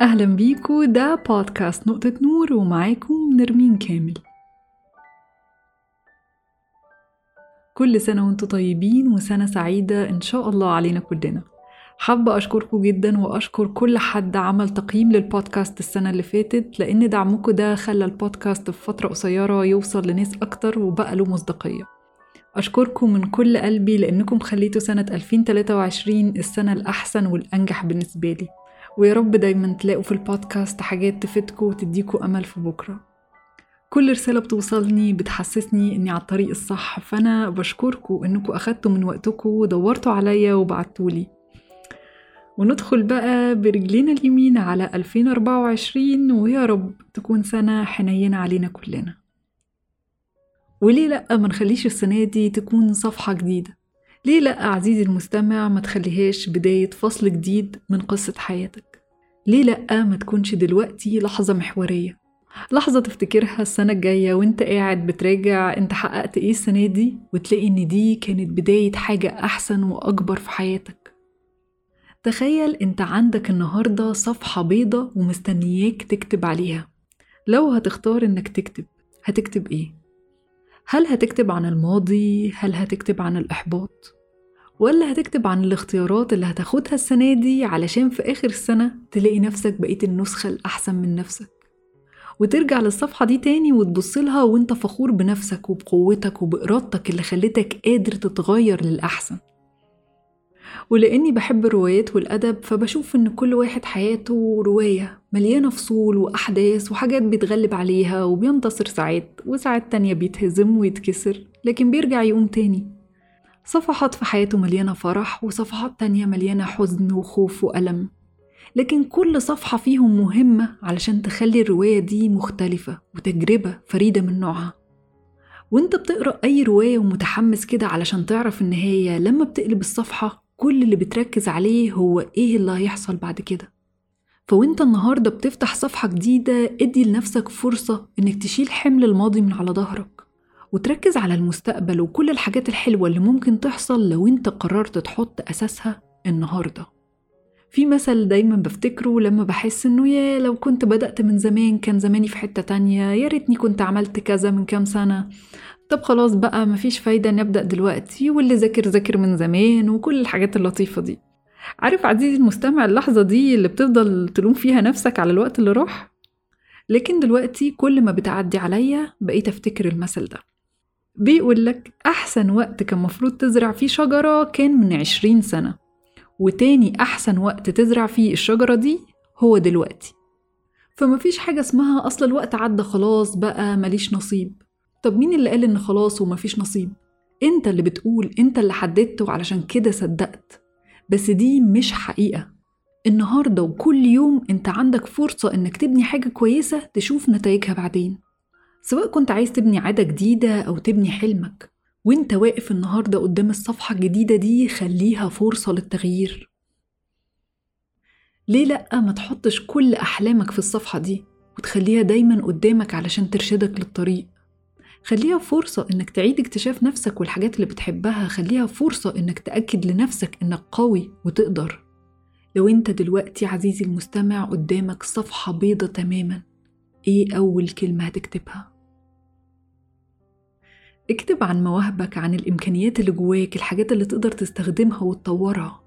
أهلا بيكو ده بودكاست نقطة نور ومعاكم نرمين كامل. كل سنة وأنتم طيبين وسنة سعيدة إن شاء الله علينا كلنا. حابة أشكركم جدا وأشكر كل حد عمل تقييم للبودكاست السنة اللي فاتت لأن دعمكم ده خلى البودكاست في فترة قصيرة يوصل لناس أكتر وبقى له مصداقية. أشكركم من كل قلبي لأنكم خليتوا سنة 2023 السنة الأحسن والأنجح بالنسبة لي. ويا رب دايما تلاقوا في البودكاست حاجات تفيدكم وتديكوا أمل في بكرة. كل رسالة بتوصلني بتحسسني إني على الطريق الصح فأنا بشكركم إنكم أخدتوا من وقتكم ودورتوا عليا وبعتولي. وندخل بقى برجلينا اليمين على 2024 ويا رب تكون سنة حنينة علينا كلنا. وليه لأ ما نخليش السنة دي تكون صفحة جديدة؟ ليه لأ عزيزي المستمع ما تخليهاش بداية فصل جديد من قصة حياتك؟ ليه لأ ما تكونش دلوقتي لحظة محورية لحظة تفتكرها السنة الجاية وانت قاعد بتراجع انت حققت إيه السنة دي وتلاقي ان دي كانت بداية حاجة أحسن وأكبر في حياتك تخيل انت عندك النهاردة صفحة بيضة ومستنياك تكتب عليها لو هتختار انك تكتب هتكتب إيه؟ هل هتكتب عن الماضي؟ هل هتكتب عن الإحباط؟ ولا هتكتب عن الاختيارات اللي هتاخدها السنة دي علشان في آخر السنة تلاقي نفسك بقيت النسخة الأحسن من نفسك. وترجع للصفحة دي تاني وتبص لها وانت فخور بنفسك وبقوتك وبإرادتك اللي خلتك قادر تتغير للأحسن. ولأني بحب الروايات والأدب فبشوف إن كل واحد حياته رواية مليانة فصول وأحداث وحاجات بيتغلب عليها وبينتصر ساعات وساعات تانية بيتهزم ويتكسر لكن بيرجع يقوم تاني. صفحات في حياته مليانة فرح وصفحات تانية مليانة حزن وخوف وألم. لكن كل صفحة فيهم مهمة علشان تخلي الرواية دي مختلفة وتجربة فريدة من نوعها. وانت بتقرأ أي رواية ومتحمس كده علشان تعرف النهاية لما بتقلب الصفحة كل اللي بتركز عليه هو إيه اللي هيحصل بعد كده. فوانت النهاردة بتفتح صفحة جديدة ادي لنفسك فرصة إنك تشيل حمل الماضي من على ظهرك. وتركز على المستقبل وكل الحاجات الحلوة اللي ممكن تحصل لو انت قررت تحط أساسها النهارده. في مثل دايما بفتكره لما بحس إنه يا لو كنت بدأت من زمان كان زماني في حتة تانية يا ريتني كنت عملت كذا من كام سنة. طب خلاص بقى مفيش فايدة نبدأ دلوقتي واللي ذاكر ذاكر من زمان وكل الحاجات اللطيفة دي. عارف عزيزي المستمع اللحظة دي اللي بتفضل تلوم فيها نفسك على الوقت اللي راح؟ لكن دلوقتي كل ما بتعدي عليا بقيت أفتكر المثل ده. بيقول لك أحسن وقت كان مفروض تزرع فيه شجرة كان من عشرين سنة وتاني أحسن وقت تزرع فيه الشجرة دي هو دلوقتي. فمفيش حاجة اسمها أصل الوقت عدى خلاص بقى ماليش نصيب. طب مين اللي قال إن خلاص ومفيش نصيب؟ أنت اللي بتقول أنت اللي حددته علشان كده صدقت. بس دي مش حقيقة. النهاردة وكل يوم أنت عندك فرصة إنك تبني حاجة كويسة تشوف نتائجها بعدين. سواء كنت عايز تبني عادة جديدة أو تبني حلمك وأنت واقف النهارده قدام الصفحة الجديدة دي خليها فرصة للتغيير. ليه لأ؟ ما تحطش كل أحلامك في الصفحة دي وتخليها دايما قدامك علشان ترشدك للطريق. خليها فرصة إنك تعيد اكتشاف نفسك والحاجات اللي بتحبها خليها فرصة إنك تأكد لنفسك إنك قوي وتقدر. لو أنت دلوقتي عزيزي المستمع قدامك صفحة بيضة تماما إيه أول كلمة هتكتبها؟ اكتب عن مواهبك عن الإمكانيات اللي جواك الحاجات اللي تقدر تستخدمها وتطورها.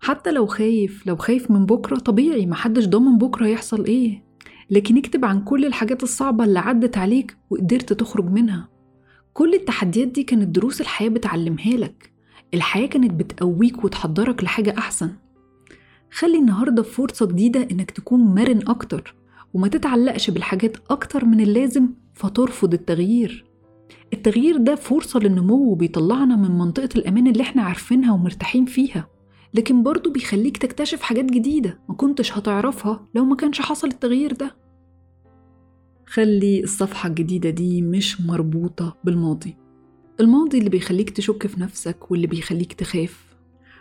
حتى لو خايف لو خايف من بكرة طبيعي محدش ضامن بكرة يحصل إيه. لكن اكتب عن كل الحاجات الصعبة اللي عدت عليك وقدرت تخرج منها. كل التحديات دي كانت دروس الحياة بتعلمها لك. الحياة كانت بتقويك وتحضرك لحاجة أحسن. خلي النهاردة فرصة جديدة إنك تكون مرن أكتر وما تتعلقش بالحاجات أكتر من اللازم فترفض التغيير. التغيير ده فرصة للنمو وبيطلعنا من منطقة الأمان اللي إحنا عارفينها ومرتاحين فيها. لكن برضه بيخليك تكتشف حاجات جديدة ما كنتش هتعرفها لو ما كانش حصل التغيير ده. خلي الصفحة الجديدة دي مش مربوطة بالماضي. الماضي اللي بيخليك تشك في نفسك واللي بيخليك تخاف.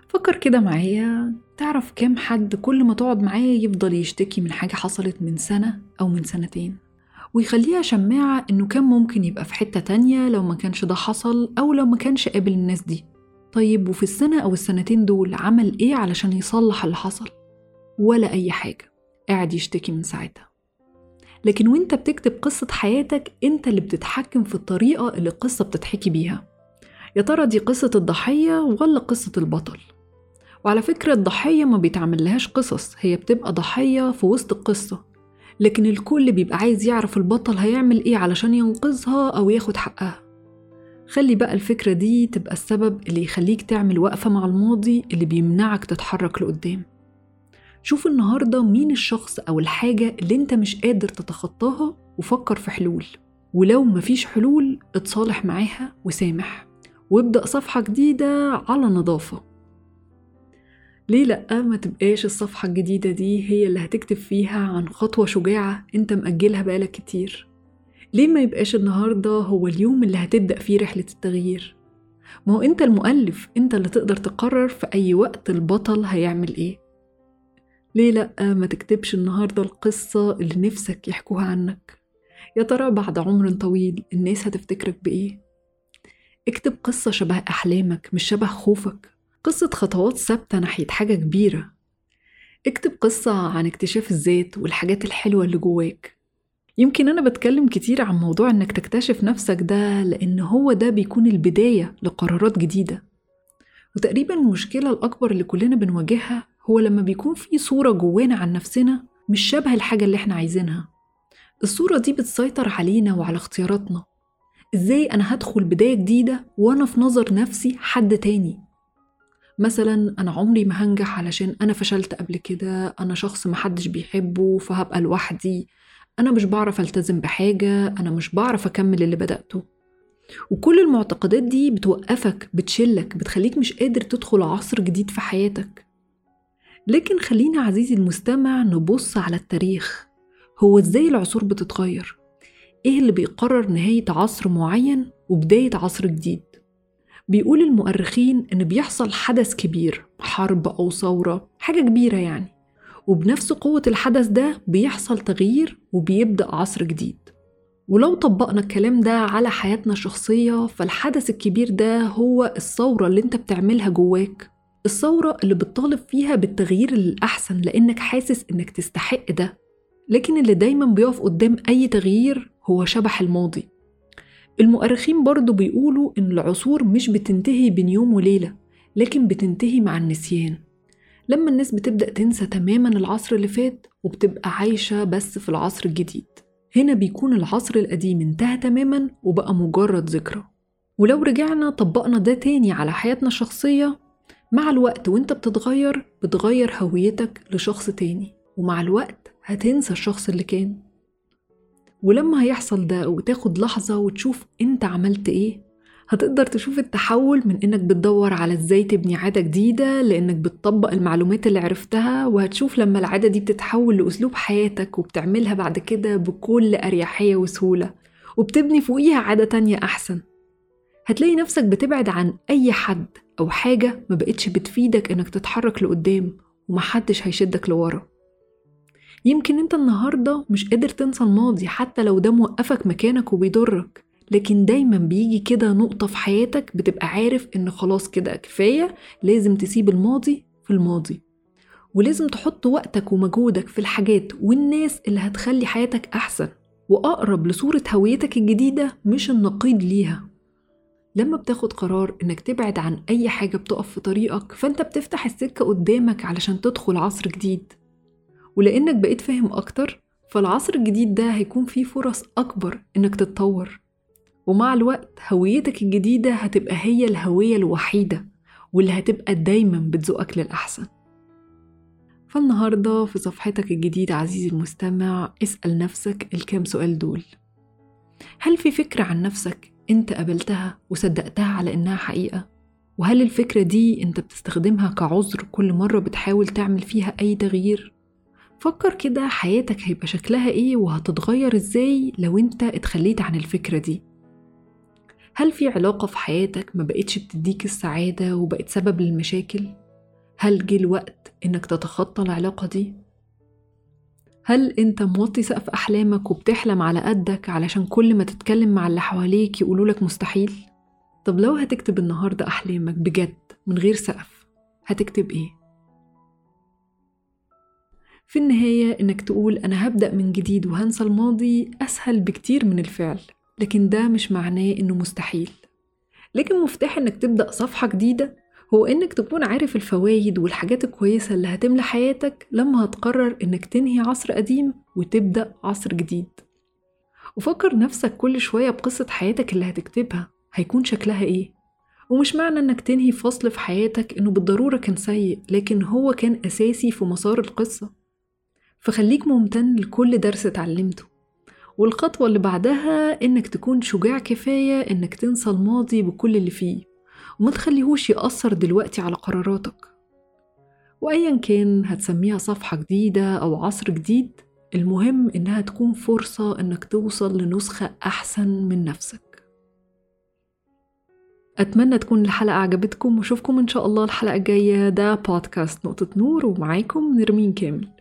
فكر كده معايا تعرف كام حد كل ما تقعد معاه يفضل يشتكي من حاجة حصلت من سنة أو من سنتين؟ ويخليها شماعة إنه كان ممكن يبقى في حتة تانية لو ما كانش ده حصل أو لو ما كانش قابل الناس دي. طيب وفي السنة أو السنتين دول عمل إيه علشان يصلح اللي حصل؟ ولا أي حاجة. قاعد يشتكي من ساعتها. لكن وإنت بتكتب قصة حياتك إنت اللي بتتحكم في الطريقة اللي القصة بتتحكي بيها. يا ترى دي قصة الضحية ولا قصة البطل؟ وعلى فكرة الضحية ما بيتعملهاش قصص هي بتبقى ضحية في وسط القصة. لكن الكل بيبقى عايز يعرف البطل هيعمل إيه علشان ينقذها أو ياخد حقها. خلي بقى الفكرة دي تبقى السبب اللي يخليك تعمل وقفة مع الماضي اللي بيمنعك تتحرك لقدام. شوف النهاردة مين الشخص أو الحاجة اللي أنت مش قادر تتخطاها وفكر في حلول. ولو مفيش حلول اتصالح معاها وسامح. وابدأ صفحة جديدة على نظافة. ليه لأ؟ ما تبقاش الصفحة الجديدة دي هي اللي هتكتب فيها عن خطوة شجاعة أنت مأجلها بقالك كتير. ليه ما يبقاش النهاردة هو اليوم اللي هتبدأ فيه رحلة التغيير؟ ما هو أنت المؤلف أنت اللي تقدر تقرر في أي وقت البطل هيعمل إيه. ليه لأ؟ ما تكتبش النهاردة القصة اللي نفسك يحكوها عنك. يا ترى بعد عمر طويل الناس هتفتكرك بإيه؟ اكتب قصة شبه أحلامك مش شبه خوفك. قصة خطوات ثابتة ناحية حاجة كبيرة. اكتب قصة عن اكتشاف الذات والحاجات الحلوة اللي جواك. يمكن أنا بتكلم كتير عن موضوع إنك تكتشف نفسك ده لأن هو ده بيكون البداية لقرارات جديدة. وتقريبا المشكلة الأكبر اللي كلنا بنواجهها هو لما بيكون في صورة جوانا عن نفسنا مش شبه الحاجة اللي إحنا عايزينها. الصورة دي بتسيطر علينا وعلى اختياراتنا. إزاي أنا هدخل بداية جديدة وأنا في نظر نفسي حد تاني؟ مثلا أنا عمري ما هنجح علشان أنا فشلت قبل كده أنا شخص محدش بيحبه فهبقى لوحدي. أنا مش بعرف ألتزم بحاجة أنا مش بعرف أكمل اللي بدأته. وكل المعتقدات دي بتوقفك بتشلك بتخليك مش قادر تدخل عصر جديد في حياتك. لكن خلينا عزيزي المستمع نبص على التاريخ. هو إزاي العصور بتتغير؟ إيه اللي بيقرر نهاية عصر معين وبداية عصر جديد؟ بيقول المؤرخين إن بيحصل حدث كبير حرب أو ثورة حاجة كبيرة يعني. وبنفس قوة الحدث ده بيحصل تغيير وبيبدأ عصر جديد. ولو طبقنا الكلام ده على حياتنا الشخصية فالحدث الكبير ده هو الثورة اللي انت بتعملها جواك. الثورة اللي بتطالب فيها بالتغيير للأحسن لأنك حاسس إنك تستحق ده. لكن اللي دايما بيقف قدام أي تغيير هو شبح الماضي. المؤرخين برضو بيقولوا إن العصور مش بتنتهي بين يوم وليلة لكن بتنتهي مع النسيان. لما الناس بتبدأ تنسى تماما العصر اللي فات وبتبقى عايشة بس في العصر الجديد. هنا بيكون العصر القديم انتهى تماما وبقى مجرد ذكرى. ولو رجعنا طبقنا ده تاني على حياتنا الشخصية مع الوقت وانت بتتغير بتغير هويتك لشخص تاني. ومع الوقت هتنسى الشخص اللي كان. ولما هيحصل ده وتاخد لحظة وتشوف انت عملت إيه هتقدر تشوف التحول من انك بتدور على إزاي تبني عادة جديدة لانك بتطبق المعلومات اللي عرفتها وهتشوف لما العادة دي بتتحول لأسلوب حياتك وبتعملها بعد كده بكل أريحية وسهولة وبتبني فوقيها عادة تانية أحسن. هتلاقي نفسك بتبعد عن أي حد أو حاجة ما بقتش بتفيدك إنك تتحرك لقدام ومحدش هيشدك لورا. يمكن انت النهاردة مش قادر تنسى الماضي حتى لو ده موقفك مكانك وبيضرك. لكن دايما بيجي كده نقطة في حياتك بتبقى عارف إن خلاص كده كفاية لازم تسيب الماضي في الماضي. ولازم تحط وقتك ومجهودك في الحاجات والناس اللي هتخلي حياتك أحسن. وأقرب لصورة هويتك الجديدة مش النقيض ليها. لما بتاخد قرار إنك تبعد عن أي حاجة بتقف في طريقك فأنت بتفتح السكة قدامك علشان تدخل عصر جديد. ولأنك بقيت فاهم أكتر فالعصر الجديد ده هيكون فيه فرص أكبر إنك تتطور ومع الوقت هويتك الجديدة هتبقى هي الهوية الوحيدة واللي هتبقى دايما بتزقك للأحسن فالنهاردة في صفحتك الجديدة عزيزي المستمع اسأل نفسك الكام سؤال دول هل في فكرة عن نفسك أنت قبلتها وصدقتها على إنها حقيقة؟ وهل الفكرة دي أنت بتستخدمها كعذر كل مرة بتحاول تعمل فيها أي تغيير؟ فكر كده حياتك هيبقى شكلها إيه وهتتغير إزاي لو أنت اتخليت عن الفكرة دي هل في علاقة في حياتك ما بقتش بتديك السعادة وبقت سبب للمشاكل؟ هل جه الوقت إنك تتخطى العلاقة دي؟ هل أنت موطي سقف أحلامك وبتحلم على قدك علشان كل ما تتكلم مع اللي حواليك يقولولك مستحيل؟ طب لو هتكتب النهاردة أحلامك بجد من غير سقف هتكتب إيه؟ في النهاية إنك تقول أنا هبدأ من جديد وهنسى الماضي أسهل بكتير من الفعل لكن ده مش معناه إنه مستحيل. لكن مفتاح إنك تبدأ صفحة جديدة هو إنك تكون عارف الفوايد والحاجات الكويسة اللي هتملى حياتك لما هتقرر إنك تنهي عصر قديم وتبدأ عصر جديد. وفكر نفسك كل شوية بقصة حياتك اللي هتكتبها هيكون شكلها إيه. ومش معنى إنك تنهي فصل في حياتك إنه بالضرورة كان سيء لكن هو كان أساسي في مسار القصة. فخليك ممتن لكل درس اتعلمته. والخطوة اللي بعدها إنك تكون شجاع كفاية إنك تنسى الماضي بكل اللي فيه وما تخليهوش يأثر دلوقتي على قراراتك. وأيا كان هتسميها صفحة جديدة أو عصر جديد المهم إنها تكون فرصة إنك توصل لنسخة أحسن من نفسك. أتمنى تكون الحلقة عجبتكم وأشوفكم إن شاء الله الحلقة الجاية. ده بودكاست نقطة نور ومعاكم نرمين كامل.